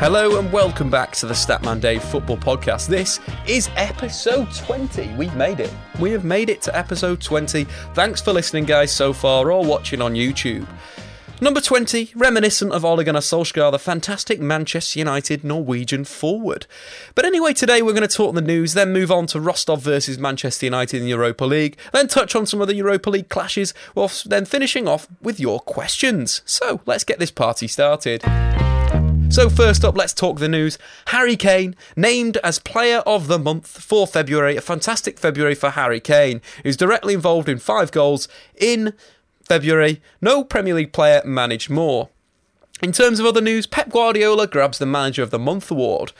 Hello and welcome back to the Statman Dave Football Podcast. This is episode 20. We've made it. We have made it to episode 20. Thanks for listening, guys, so far, or watching on YouTube. Number 20, reminiscent of Ole Gunnar Solskjaer, the fantastic Manchester United Norwegian forward. But anyway, today we're going to talk the news, then move on to Rostov versus Manchester United in the Europa League, then touch on some of the Europa League clashes, whilst then finishing off with your questions. So let's get this party started. So, first up, let's talk the news. Harry Kane, named as Player of the Month for February. A fantastic February for Harry Kane, who's directly involved in five goals in February. No Premier League player managed more. In terms of other news, Pep Guardiola grabs the Manager of the Month award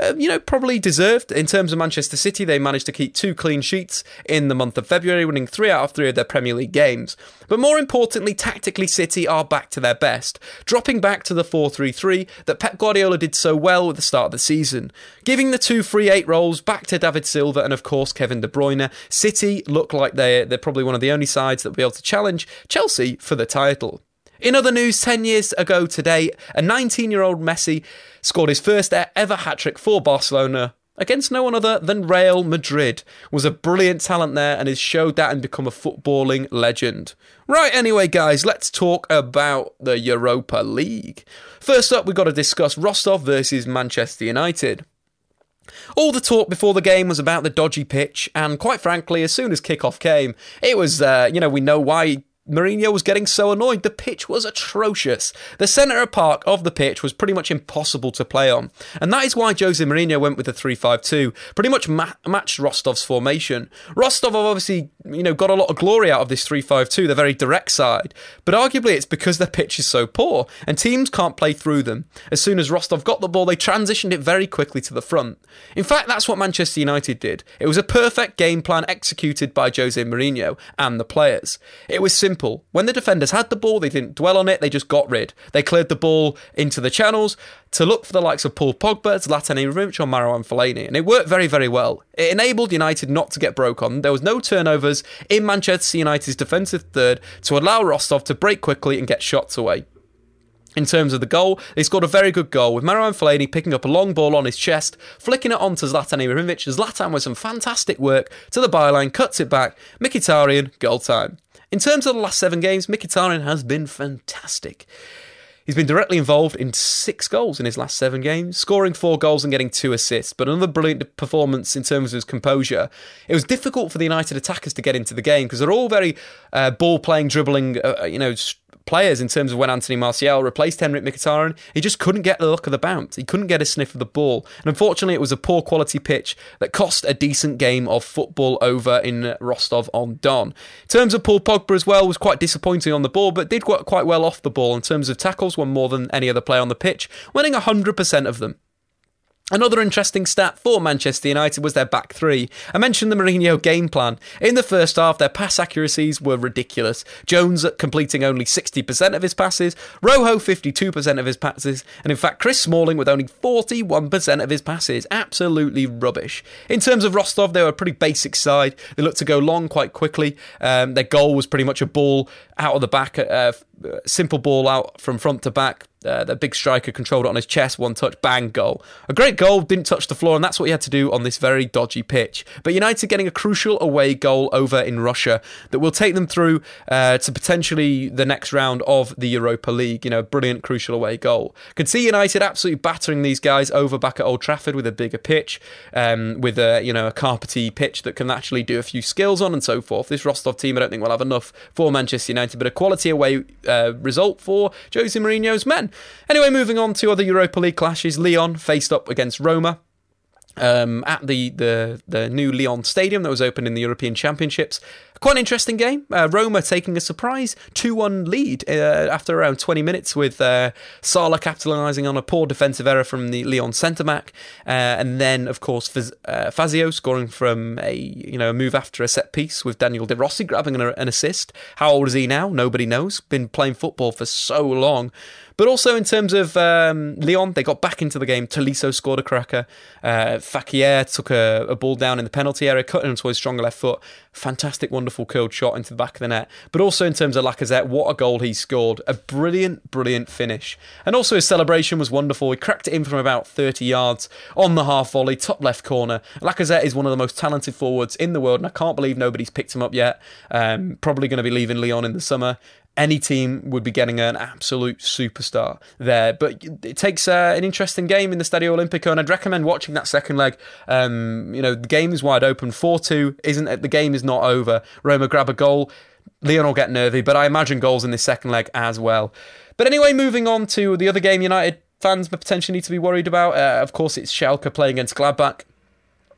uh, you know, probably deserved. In terms of Manchester City, they managed to keep two clean sheets in the month of February, winning three out of three of their Premier League games. But more importantly, tactically, City are back to their best, dropping back to the 4 3 3 that Pep Guardiola did so well at the start of the season. Giving the two free eight roles back to David Silva and, of course, Kevin De Bruyne, City look like they're, they're probably one of the only sides that will be able to challenge Chelsea for the title. In other news, 10 years ago today, a 19 year old Messi scored his first ever hat trick for Barcelona against no one other than Real Madrid. Was a brilliant talent there and has showed that and become a footballing legend. Right, anyway, guys, let's talk about the Europa League. First up, we've got to discuss Rostov versus Manchester United. All the talk before the game was about the dodgy pitch, and quite frankly, as soon as kickoff came, it was, uh, you know, we know why Mourinho was getting so annoyed. The pitch was atrocious. The centre park of the pitch was pretty much impossible to play on. And that is why Jose Mourinho went with the 3-5-2, pretty much ma- matched Rostov's formation. Rostov obviously, you know, got a lot of glory out of this 3-5-2, the very direct side. But arguably it's because their pitch is so poor and teams can't play through them. As soon as Rostov got the ball, they transitioned it very quickly to the front. In fact, that's what Manchester United did. It was a perfect game plan executed by Jose Mourinho and the players. It was simple simple. When the defenders had the ball, they didn't dwell on it, they just got rid. They cleared the ball into the channels to look for the likes of Paul Pogba, Zlatan Ibrahimovic, or Marouane Fellaini. And it worked very, very well. It enabled United not to get broke on. There was no turnovers in Manchester United's defensive third to allow Rostov to break quickly and get shots away. In terms of the goal, they scored a very good goal with Marouane Fellaini picking up a long ball on his chest, flicking it onto Zlatan Ibrahimovic. Zlatan with some fantastic work to the byline, cuts it back. Mkhitaryan, goal time. In terms of the last seven games, Mkhitaryan has been fantastic. He's been directly involved in six goals in his last seven games, scoring four goals and getting two assists. But another brilliant performance in terms of his composure. It was difficult for the United attackers to get into the game because they're all very uh, ball playing, dribbling, uh, uh you know, players in terms of when Anthony Martial replaced Henrik Mkhitaryan. He just couldn't get the look of the bounce. He couldn't get a sniff of the ball. And unfortunately, it was a poor quality pitch that cost a decent game of football over in Rostov on Don. In terms of Paul Pogba as well, was quite disappointing on the ball, but did quite well off the ball in terms of tackles, won more than any other player on the pitch, winning 100% of them. Another interesting stat for Manchester United was their back three. I mentioned the Mourinho game plan. In the first half, their pass accuracies were ridiculous. Jones completing only 60% of his passes, Rojo 52% of his passes, and in fact, Chris Smalling with only 41% of his passes. Absolutely rubbish. In terms of Rostov, they were a pretty basic side. They looked to go long quite quickly. Um, their goal was pretty much a ball out of the back, uh, simple ball out from front to back uh, the big striker controlled it on his chest, one touch, bang, goal. A great goal, didn't touch the floor, and that's what he had to do on this very dodgy pitch. But United getting a crucial away goal over in Russia that will take them through uh, to potentially the next round of the Europa League. You know, brilliant, crucial away goal. Could see United absolutely battering these guys over back at Old Trafford with a bigger pitch, um, with a you know a carpety pitch that can actually do a few skills on and so forth. This Rostov team, I don't think will have enough for Manchester United, but a quality away uh, result for Jose Mourinho's men. Anyway, moving on to other Europa League clashes. Lyon faced up against Roma. Um, at the, the the new Lyon Stadium that was opened in the European Championships. Quite an interesting game. Uh, Roma taking a surprise 2 1 lead uh, after around 20 minutes, with uh, Salah capitalising on a poor defensive error from the Lyon centre back. Uh, and then, of course, uh, Fazio scoring from a you know a move after a set piece, with Daniel De Rossi grabbing an, an assist. How old is he now? Nobody knows. Been playing football for so long. But also in terms of um, Lyon, they got back into the game. Tolisso scored a cracker. Uh, Fekir took a, a, ball down in the penalty area, cutting into his strong left foot. Fantastic, wonderful curled shot into the back of the net. But also in terms of Lacazette, what a goal he scored. A brilliant, brilliant finish. And also his celebration was wonderful. He cracked it in from about 30 yards on the half volley, top left corner. Lacazette is one of the most talented forwards in the world, and I can't believe nobody's picked him up yet. Um, probably going to be leaving Lyon in the summer any team would be getting an absolute superstar there. But it takes uh, an interesting game in the Stadio Olimpico, and I'd recommend watching that second leg. Um, you know, the game is wide open. 4 2 isn't it? the game is not over. Roma grab a goal. Lyon will get nervy, but I imagine goals in this second leg as well. But anyway, moving on to the other game United fans potentially need to be worried about. Uh, of course, it's Schalke playing against Gladbach.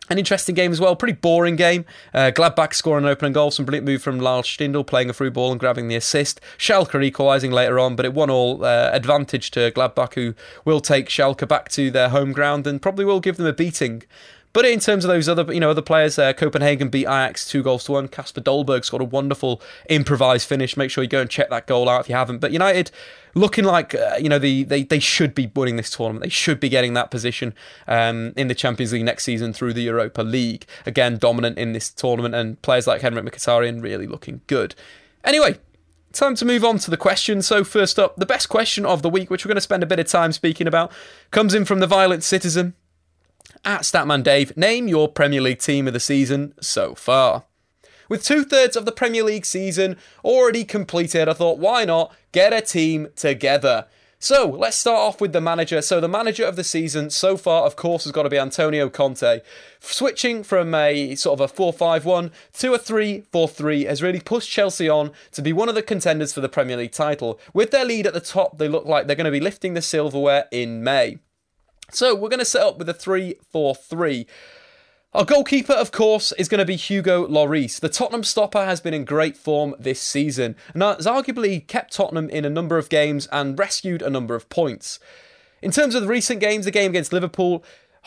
An interesting game as well, pretty boring game. Uh, Gladbach scoring an opening goal, some brilliant move from Lars Stindl playing a through ball and grabbing the assist. Schalke equalising later on, but it won all uh, advantage to Gladbach, who will take Schalke back to their home ground and probably will give them a beating. But in terms of those other, you know, other players, uh, Copenhagen beat Ajax two goals to one. Kasper Dolberg scored a wonderful improvised finish. Make sure you go and check that goal out if you haven't. But United looking like uh, you know the, they they should be winning this tournament. They should be getting that position um, in the Champions League next season through the Europa League. Again, dominant in this tournament, and players like Henrik Mkhitaryan really looking good. Anyway, time to move on to the question. So, first up, the best question of the week, which we're going to spend a bit of time speaking about, comes in from the Violent Citizen at Statman Dave, name your Premier League team of the season so far. With two thirds of the Premier League season already completed, I thought, why not get a team together? So let's start off with the manager. So the manager of the season so far, of course, has got to be Antonio Conte. Switching from a sort of a 4-5-1 to a 3-4-3 has really pushed Chelsea on to be one of the contenders for the Premier League title. With their lead at the top, they look like they're going to be lifting the silverware in May. So we're going to set up with a 3 4 3. Our goalkeeper, of course, is going to be Hugo Lloris. The Tottenham stopper has been in great form this season and has arguably kept Tottenham in a number of games and rescued a number of points. In terms of the recent games, the game against Liverpool,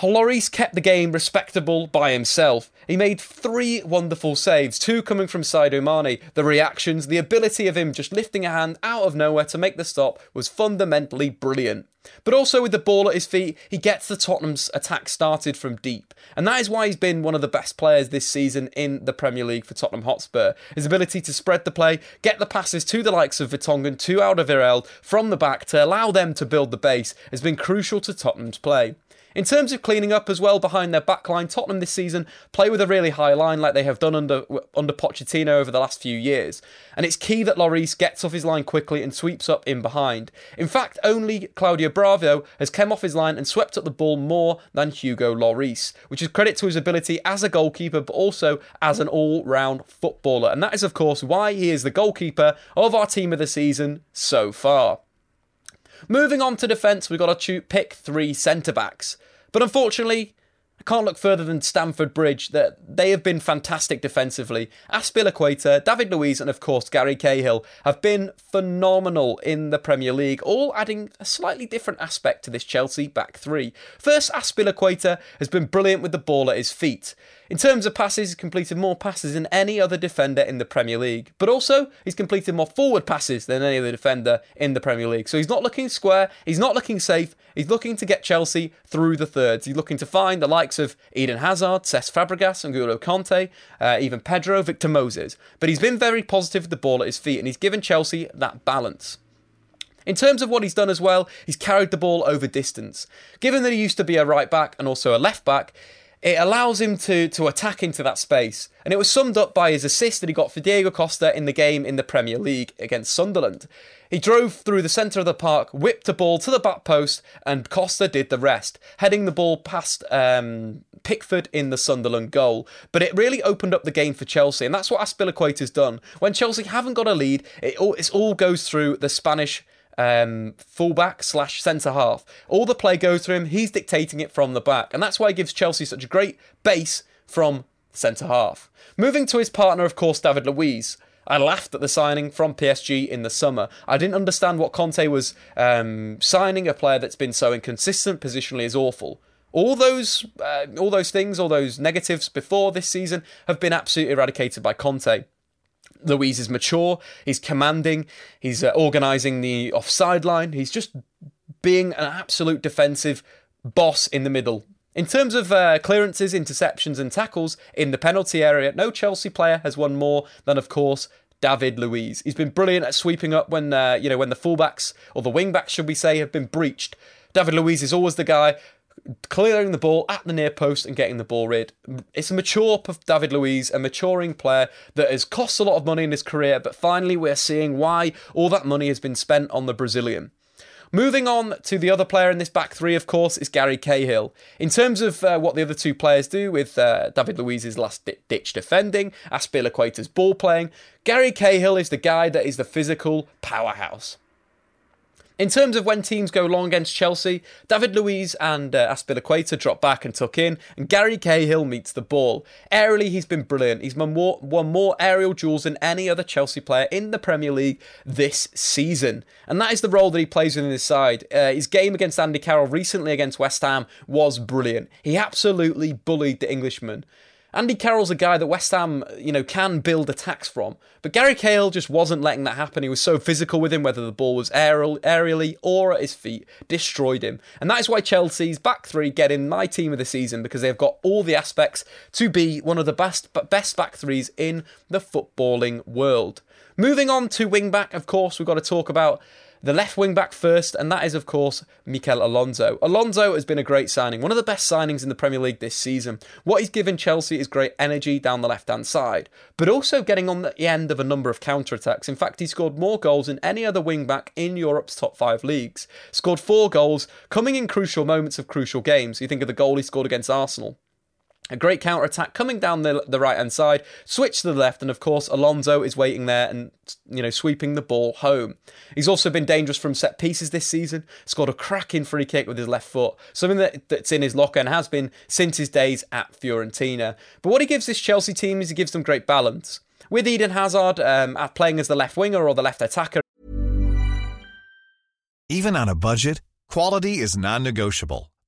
Lloris kept the game respectable by himself. He made three wonderful saves, two coming from Sadio Mane. The reactions, the ability of him just lifting a hand out of nowhere to make the stop was fundamentally brilliant. But also with the ball at his feet, he gets the Tottenham's attack started from deep. And that is why he's been one of the best players this season in the Premier League for Tottenham Hotspur. His ability to spread the play, get the passes to the likes of Vertonghen, to Alderweireld from the back to allow them to build the base has been crucial to Tottenham's play. In terms of cleaning up as well behind their backline, Tottenham this season play with a really high line like they have done under under Pochettino over the last few years. And it's key that Lloris gets off his line quickly and sweeps up in behind. In fact, only Claudio Bravo has come off his line and swept up the ball more than Hugo Lloris, which is credit to his ability as a goalkeeper but also as an all-round footballer. And that is of course why he is the goalkeeper of our team of the season so far. Moving on to defence, we've got to pick three centre backs. But unfortunately, I can't look further than Stamford Bridge that they have been fantastic defensively. Azpilicueta, David Luiz, and of course Gary Cahill have been phenomenal in the Premier League, all adding a slightly different aspect to this Chelsea back three. First, equator has been brilliant with the ball at his feet. In terms of passes, he's completed more passes than any other defender in the Premier League. But also, he's completed more forward passes than any other defender in the Premier League. So he's not looking square, he's not looking safe, he's looking to get Chelsea through the thirds. He's looking to find the likes of Eden Hazard, Cesc Fabregas, N'Golo Kanté, uh, even Pedro, Victor Moses. But he's been very positive with the ball at his feet and he's given Chelsea that balance. In terms of what he's done as well, he's carried the ball over distance. Given that he used to be a right back and also a left back, it allows him to to attack into that space. And it was summed up by his assist that he got for Diego Costa in the game in the Premier League against Sunderland. He drove through the centre of the park, whipped a ball to the back post, and Costa did the rest, heading the ball past um, Pickford in the Sunderland goal. But it really opened up the game for Chelsea, and that's what Azpilicueta's done. When Chelsea haven't got a lead, it all, it all goes through the Spanish um, fullback slash centre half. All the play goes to him. He's dictating it from the back, and that's why he gives Chelsea such a great base from centre half. Moving to his partner, of course, David Luiz. I laughed at the signing from PSG in the summer. I didn't understand what Conte was um, signing a player that's been so inconsistent, positionally is awful. All those, uh, all those things, all those negatives before this season have been absolutely eradicated by Conte. Luiz is mature, he's commanding, he's uh, organising the offside line, he's just being an absolute defensive boss in the middle. In terms of uh, clearances, interceptions, and tackles in the penalty area, no Chelsea player has won more than, of course, David Luiz. He's been brilliant at sweeping up when uh, you know when the fullbacks or the wingbacks, should we say, have been breached. David Luiz is always the guy clearing the ball at the near post and getting the ball rid. It's a mature of David Luiz, a maturing player that has cost a lot of money in his career, but finally we're seeing why all that money has been spent on the Brazilian. Moving on to the other player in this back three, of course, is Gary Cahill. In terms of uh, what the other two players do with uh, David Luiz's last ditch defending, Azpilicueta's ball playing, Gary Cahill is the guy that is the physical powerhouse. In terms of when teams go long against Chelsea, David Luiz and uh, Azpilicueta drop back and tuck in, and Gary Cahill meets the ball. Aerially, he's been brilliant. He's won more, won more aerial duels than any other Chelsea player in the Premier League this season. And that is the role that he plays within his side. Uh, his game against Andy Carroll recently against West Ham was brilliant. He absolutely bullied the Englishman. Andy Carroll's a guy that West Ham, you know, can build attacks from. But Gary Cahill just wasn't letting that happen. He was so physical with him, whether the ball was aerial, aerially or at his feet, destroyed him. And that is why Chelsea's back three get in my team of the season because they've got all the aspects to be one of the best best back threes in the footballing world. Moving on to wing back, of course, we've got to talk about the left wing back first, and that is, of course, Mikel Alonso. Alonso has been a great signing, one of the best signings in the Premier League this season. What he's given Chelsea is great energy down the left hand side, but also getting on the end of a number of counter attacks. In fact, he scored more goals than any other wing back in Europe's top five leagues. Scored four goals, coming in crucial moments of crucial games. You think of the goal he scored against Arsenal. A great counter attack coming down the, the right hand side, switch to the left, and of course Alonso is waiting there and you know sweeping the ball home. He's also been dangerous from set pieces this season. Scored a cracking free kick with his left foot, something that, that's in his locker and has been since his days at Fiorentina. But what he gives this Chelsea team is he gives them great balance. With Eden Hazard um, playing as the left winger or the left attacker. Even on a budget, quality is non-negotiable.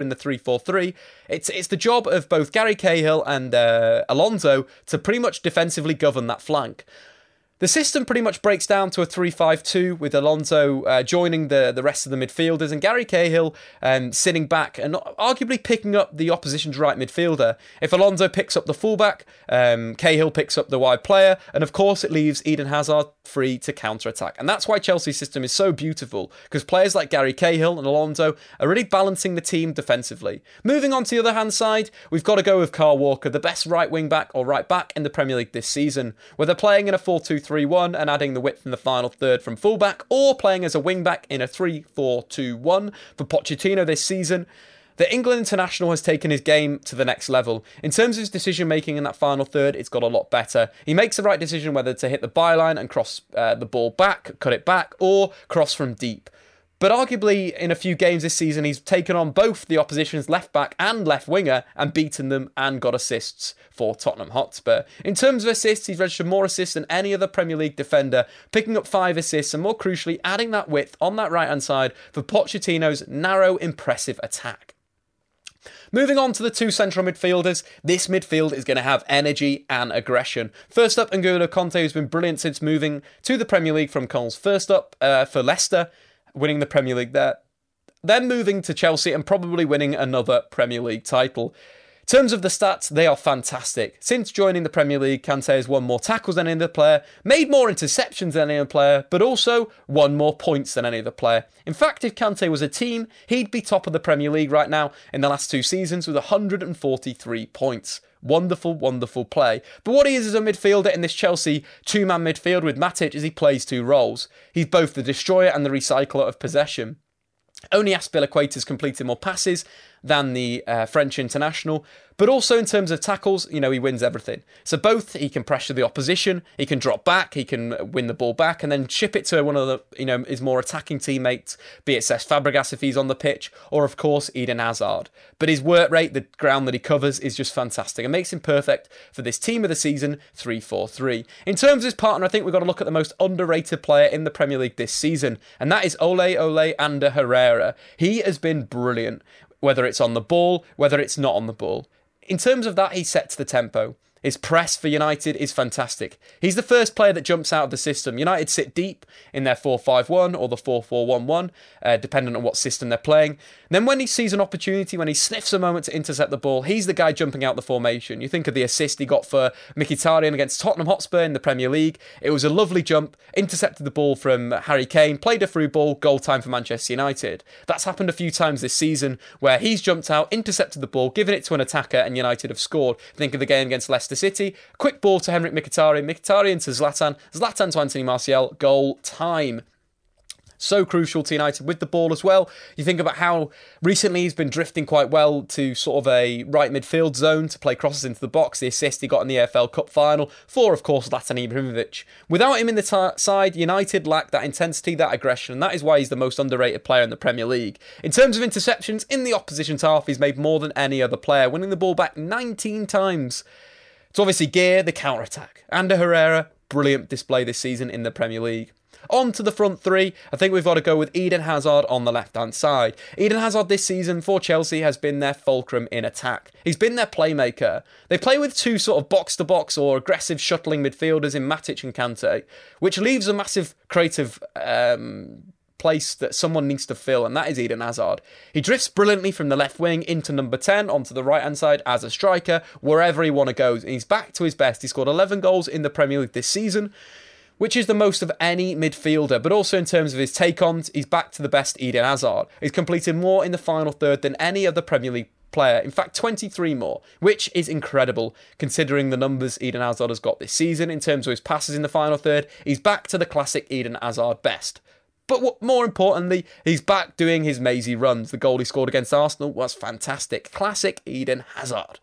In the 3-4-3 it's it's the job of both Gary Cahill and uh, Alonso to pretty much defensively govern that flank the system pretty much breaks down to a 3-5-2 with Alonso uh, joining the, the rest of the midfielders and Gary Cahill um, sitting back and arguably picking up the opposition's right midfielder. If Alonso picks up the fullback, um, Cahill picks up the wide player, and of course it leaves Eden Hazard free to counter attack. And that's why Chelsea's system is so beautiful because players like Gary Cahill and Alonso are really balancing the team defensively. Moving on to the other hand side, we've got to go with Kyle Walker, the best right wing back or right back in the Premier League this season. Whether playing in a 4 2 3 1 and adding the width in the final third from fullback, or playing as a wingback in a 3 4 2 1 for Pochettino this season. The England international has taken his game to the next level. In terms of his decision making in that final third, it's got a lot better. He makes the right decision whether to hit the byline and cross uh, the ball back, cut it back, or cross from deep. But arguably, in a few games this season, he's taken on both the opposition's left back and left winger and beaten them and got assists for Tottenham Hotspur. In terms of assists, he's registered more assists than any other Premier League defender, picking up five assists and more crucially, adding that width on that right hand side for Pochettino's narrow, impressive attack. Moving on to the two central midfielders, this midfield is going to have energy and aggression. First up, N'Golo Kanté, who's been brilliant since moving to the Premier League from Coles. First up uh, for Leicester, winning the Premier League there. Then moving to Chelsea and probably winning another Premier League title. In terms of the stats, they are fantastic. Since joining the Premier League, Kante has won more tackles than any other player, made more interceptions than any other player, but also won more points than any other player. In fact, if Kante was a team, he'd be top of the Premier League right now in the last two seasons with 143 points. Wonderful, wonderful play. But what he is as a midfielder in this Chelsea two man midfield with Matic is he plays two roles. He's both the destroyer and the recycler of possession. Only Azpilicueta's completed more passes than the uh, French international, but also in terms of tackles, you know, he wins everything. So both he can pressure the opposition, he can drop back, he can win the ball back, and then chip it to one of the, you know, his more attacking teammates, be it Cesc Fabregas if he's on the pitch, or of course Eden Hazard. But his work rate, the ground that he covers, is just fantastic and makes him perfect for this team of the season 3-4-3. In terms of his partner, I think we've got to look at the most underrated player in the Premier League this season, and that is Ole Ole Ander Herrera. He has been brilliant whether it's on the ball, whether it's not on the ball. In terms of that, he sets the tempo. His press for United is fantastic. He's the first player that jumps out of the system. United sit deep in their 4 5 1 or the 4 4 1 1, uh, depending on what system they're playing. Then, when he sees an opportunity, when he sniffs a moment to intercept the ball, he's the guy jumping out the formation. You think of the assist he got for Mkhitaryan against Tottenham Hotspur in the Premier League. It was a lovely jump, intercepted the ball from Harry Kane, played a through ball, goal time for Manchester United. That's happened a few times this season where he's jumped out, intercepted the ball, given it to an attacker, and United have scored. Think of the game against Leicester The city. Quick ball to Henrik Mkhitaryan, Mkhitaryan to Zlatan, Zlatan to Anthony Martial, goal time so crucial to United with the ball as well. You think about how recently he's been drifting quite well to sort of a right midfield zone to play crosses into the box. The assist he got in the EFL Cup final for, of course, Zlatan Ibrahimovic. Without him in the t- side, United lack that intensity, that aggression, and that is why he's the most underrated player in the Premier League. In terms of interceptions, in the opposition's half, he's made more than any other player, winning the ball back 19 times. It's obviously gear the counter attack. Ander Herrera, brilliant display this season in the Premier League. On to the front three, I think we've got to go with Eden Hazard on the left hand side. Eden Hazard this season for Chelsea has been their fulcrum in attack. He's been their playmaker. They play with two sort of box to box or aggressive shuttling midfielders in Matic and Kante, which leaves a massive creative um, place that someone needs to fill, and that is Eden Hazard. He drifts brilliantly from the left wing into number 10 onto the right hand side as a striker, wherever he want to go. He's back to his best. He scored 11 goals in the Premier League this season which is the most of any midfielder, but also in terms of his take ons, he's back to the best Eden Hazard. He's completed more in the final third than any other Premier League player. In fact, 23 more, which is incredible considering the numbers Eden Hazard has got this season in terms of his passes in the final third. He's back to the classic Eden Hazard best. But what, more importantly, he's back doing his mazy runs. The goal he scored against Arsenal was fantastic. Classic Eden Hazard.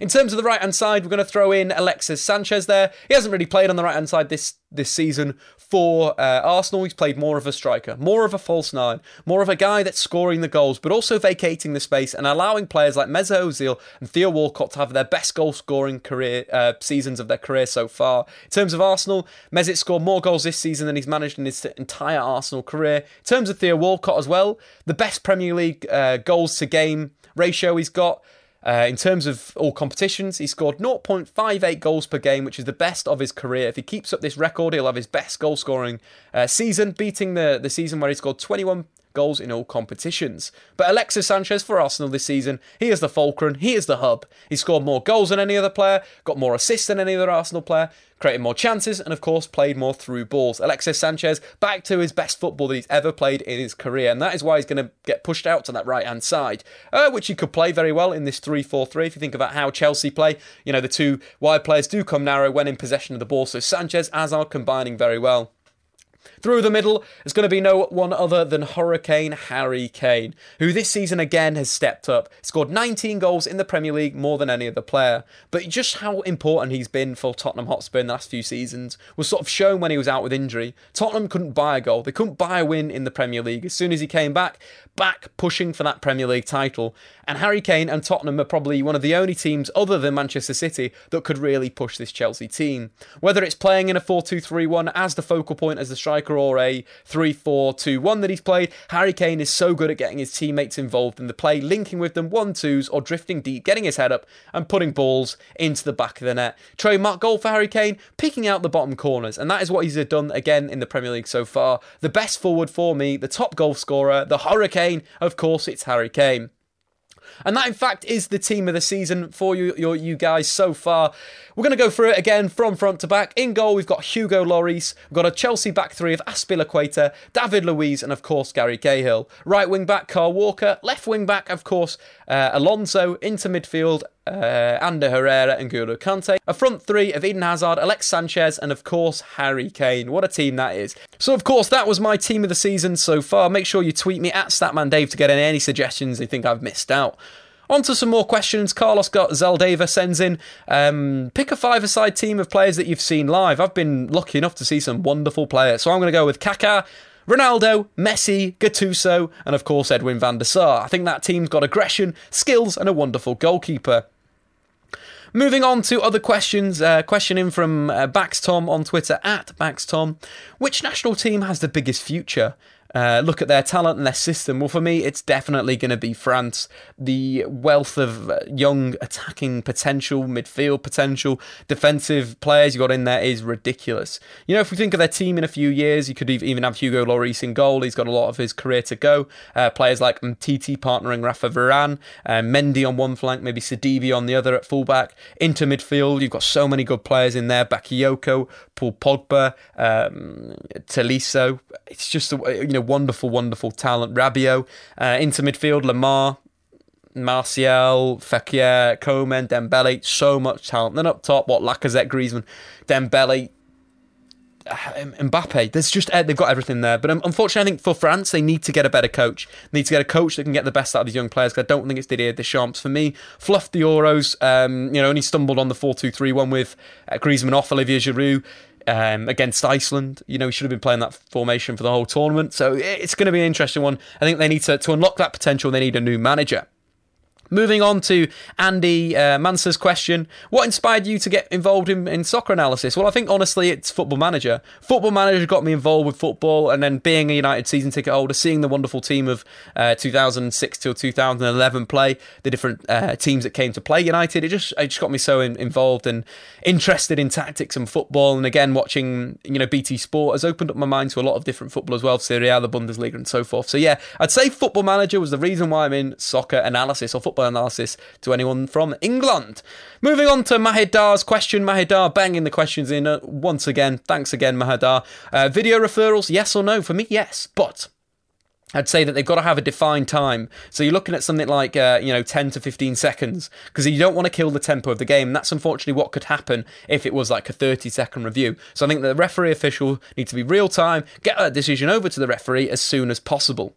In terms of the right hand side, we're going to throw in Alexis Sanchez there. He hasn't really played on the right hand side this this season for uh, Arsenal. He's played more of a striker, more of a false nine, more of a guy that's scoring the goals, but also vacating the space and allowing players like Mesut Ozil and Theo Walcott to have their best goal scoring career uh, seasons of their career so far. In terms of Arsenal, Mesut scored more goals this season than he's managed in his entire Arsenal career. In terms of Theo Walcott as well, the best Premier League uh, goals to game ratio he's got. Uh, in terms of all competitions, he scored 0.58 goals per game, which is the best of his career. If he keeps up this record, he'll have his best goal scoring uh, season, beating the, the season where he scored 21 goals in all competitions. But Alexis Sanchez for Arsenal this season, he is the fulcrum, he is the hub. He scored more goals than any other player, got more assists than any other Arsenal player, created more chances, and of course played more through balls. Alexis Sanchez back to his best football that he's ever played in his career, and that is why he's going to get pushed out to that right hand side, uh, which he could play very well in this 3 4 3. If you think about how Chelsea play, you know, the two wide players do come narrow when in possession of the ball, so Sanchez, as are combining very well. Through the middle, it's going to be no one other than Hurricane Harry Kane, who this season again has stepped up, scored 19 goals in the Premier League, more than any other player. But just how important he's been for Tottenham Hotspur in the last few seasons was sort of shown when he was out with injury. Tottenham couldn't buy a goal, they couldn't buy a win in the Premier League. As soon as he came back, back pushing for that Premier League title. And Harry Kane and Tottenham are probably one of the only teams other than Manchester City that could really push this Chelsea team. Whether it's playing in a 4 2 3 1 as the focal point as the striker or a 3 4 2 1 that he's played, Harry Kane is so good at getting his teammates involved in the play, linking with them one twos or drifting deep, getting his head up and putting balls into the back of the net. Trademark goal for Harry Kane, picking out the bottom corners, and that is what he's done again in the Premier League so far. The best forward for me, the top goal scorer, the Hurricane, of course, it's Harry Kane. And that, in fact, is the team of the season for you, your, you guys so far. We're going to go through it again from front to back. In goal, we've got Hugo Lloris. We've got a Chelsea back three of Azpilicueta, David Luiz, and of course, Gary Cahill. Right wing back, Kyle Walker. Left wing back, of course, uh, Alonso. Into midfield, uh, Ander Herrera and Golo Kante. A front three of Eden Hazard, Alex Sanchez, and of course Harry Kane. What a team that is. So, of course, that was my team of the season so far. Make sure you tweet me at StatmanDave to get any suggestions you think I've missed out. On to some more questions. Carlos got Zaldeva sends in. Um, pick a five-a-side team of players that you've seen live. I've been lucky enough to see some wonderful players. So I'm going to go with Kaká, Ronaldo, Messi, Gattuso, and of course Edwin van der Sar. I think that team's got aggression, skills, and a wonderful goalkeeper. Moving on to other questions. Uh, question in from uh, Baxtom on Twitter at Baxtom. Which national team has the biggest future? Uh, look at their talent and their system. Well, for me, it's definitely going to be France. The wealth of uh, young attacking potential, midfield potential, defensive players you got in there is ridiculous. You know, if we think of their team in a few years, you could even have Hugo Lloris in goal. He's got a lot of his career to go. Uh, players like Umtiti partnering Rafa Varane, uh, Mendy on one flank, maybe Sidibe on the other at fullback. Into midfield, you've got so many good players in there. Bakayoko, Paul Pogba, um, Tolisso. It's just you know wonderful, wonderful talent. Rabiot uh, into midfield, Lemar, Martial, Fekir, Coman, Dembele, so much talent. Then up top, what Lacazette, Griezmann, Dembele, Mbappe. There's just uh, they've got everything there. But um, unfortunately, I think for France, they need to get a better coach. They need to get a coach that can get the best out of these young players. Because I don't think it's Didier Deschamps. For me, fluffed the Euros. Um, you know, only stumbled on the 4-2-3-1 with uh, Griezmann off Olivier Giroud um, against Iceland. You know, he should have been playing that formation for the whole tournament. So it's going to be an interesting one. I think they need to, to unlock that potential, they need a new manager. Moving on to Andy uh, Mansa's question What inspired you to get involved in, in soccer analysis? Well, I think honestly, it's Football Manager. Football Manager got me involved with football, and then being a United season ticket holder, seeing the wonderful team of uh, 2006 till 2011 play, the different uh, teams that came to play United, it just, it just got me so in, involved and interested in tactics and football. And again, watching you know BT Sport has opened up my mind to a lot of different football as well, Serie A, the Bundesliga, and so forth. So, yeah, I'd say Football Manager was the reason why I'm in soccer analysis or football football analysis to anyone from England. Moving on to Mahidar's question. Mahidar banging the questions in uh, once again. Thanks again, Mahidar. Uh, video referrals, yes or no? For me, yes. But I'd say that they've got to have a defined time. So you're looking at something like, uh, you know, 10 to 15 seconds because you don't want to kill the tempo of the game. That's unfortunately what could happen if it was like a 30 second review. So I think the referee official needs to be real time, get that decision over to the referee as soon as possible.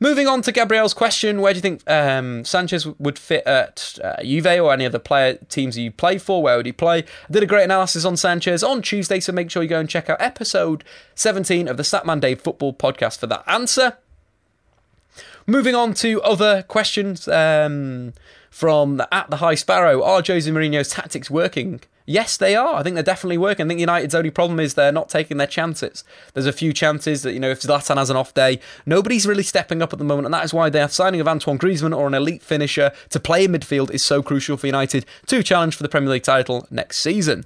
Moving on to Gabriel's question, where do you think um, Sanchez would fit at uh, Juve or any other player teams you play for? Where would he play? I did a great analysis on Sanchez on Tuesday, so make sure you go and check out episode 17 of the Statman Dave Football Podcast for that answer. Moving on to other questions um, from the, at the High Sparrow. Are Jose Mourinho's tactics working? Yes, they are. I think they're definitely working. I think United's only problem is they're not taking their chances. There's a few chances that, you know, if Zlatan has an off day, nobody's really stepping up at the moment, and that is why their signing of Antoine Griezmann or an elite finisher to play in midfield is so crucial for United to challenge for the Premier League title next season.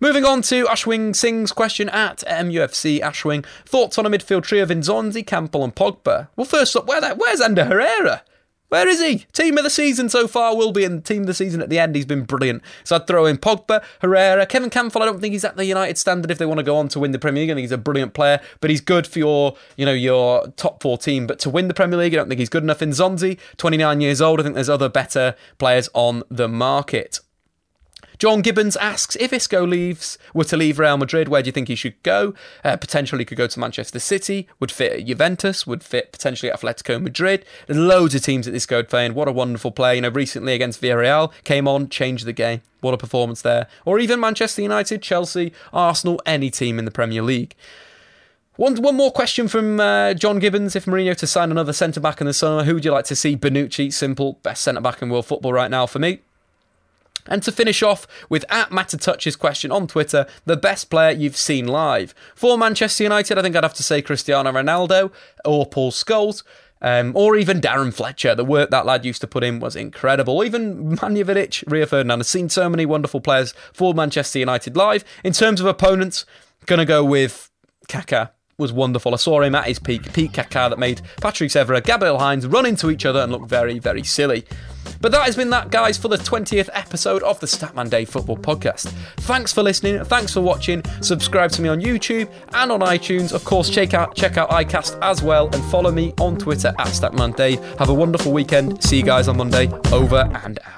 Moving on to Ashwing Singh's question at MUFC Ashwing. Thoughts on a midfield trio of Nzonzi, Kampl, and Pogba? Well, first up, where where's Ander Herrera? Where is he? Team of the season so far will be in team of the season at the end. He's been brilliant. So I'd throw in Pogba, Herrera, Kevin Kampl. I don't think he's at the United standard if they want to go on to win the Premier League. I think he's a brilliant player, but he's good for your, you know, your top four team. But to win the Premier League, I don't think he's good enough. Nzonzi, 29 years old. I think there's other better players on the market. John Gibbons asks if Isco leaves were to leave Real Madrid, where do you think he should go? Uh, potentially could go to Manchester City, would fit Juventus, would fit potentially Atletico Madrid. There's loads of teams that Isco would play in. What a wonderful play. You know, recently against Villarreal, came on, changed the game. What a performance there. Or even Manchester United, Chelsea, Arsenal, any team in the Premier League. One, one more question from uh, John Gibbons. If Mourinho to sign another centre back in the summer, who would you like to see? Bonucci, simple, best centre back in world football right now for me. And to finish off with at Touch's question on Twitter, the best player you've seen live. For Manchester United, I think I'd have to say Cristiano Ronaldo or Paul Scholes. Um, or even Darren Fletcher. The work that lad used to put in was incredible. Even Nemanja Vidic, Rio Ferdinand. I've seen so many wonderful players for Manchester United live. In terms of opponents, gonna go with Kaká was wonderful. I saw him at his peak, peak Kaká, that made Patrick Evra, Gabriel Heinze run into each other and look very, very silly. But that has been that, guys, for the 20th episode of the Statman Dave Football Podcast. Thanks for listening. Thanks for watching. Subscribe to me on YouTube and on iTunes. Of course, check out check out Acast as well, and follow me on Twitter at Statman Dave. Have a wonderful weekend. See you guys on Monday. Over and out.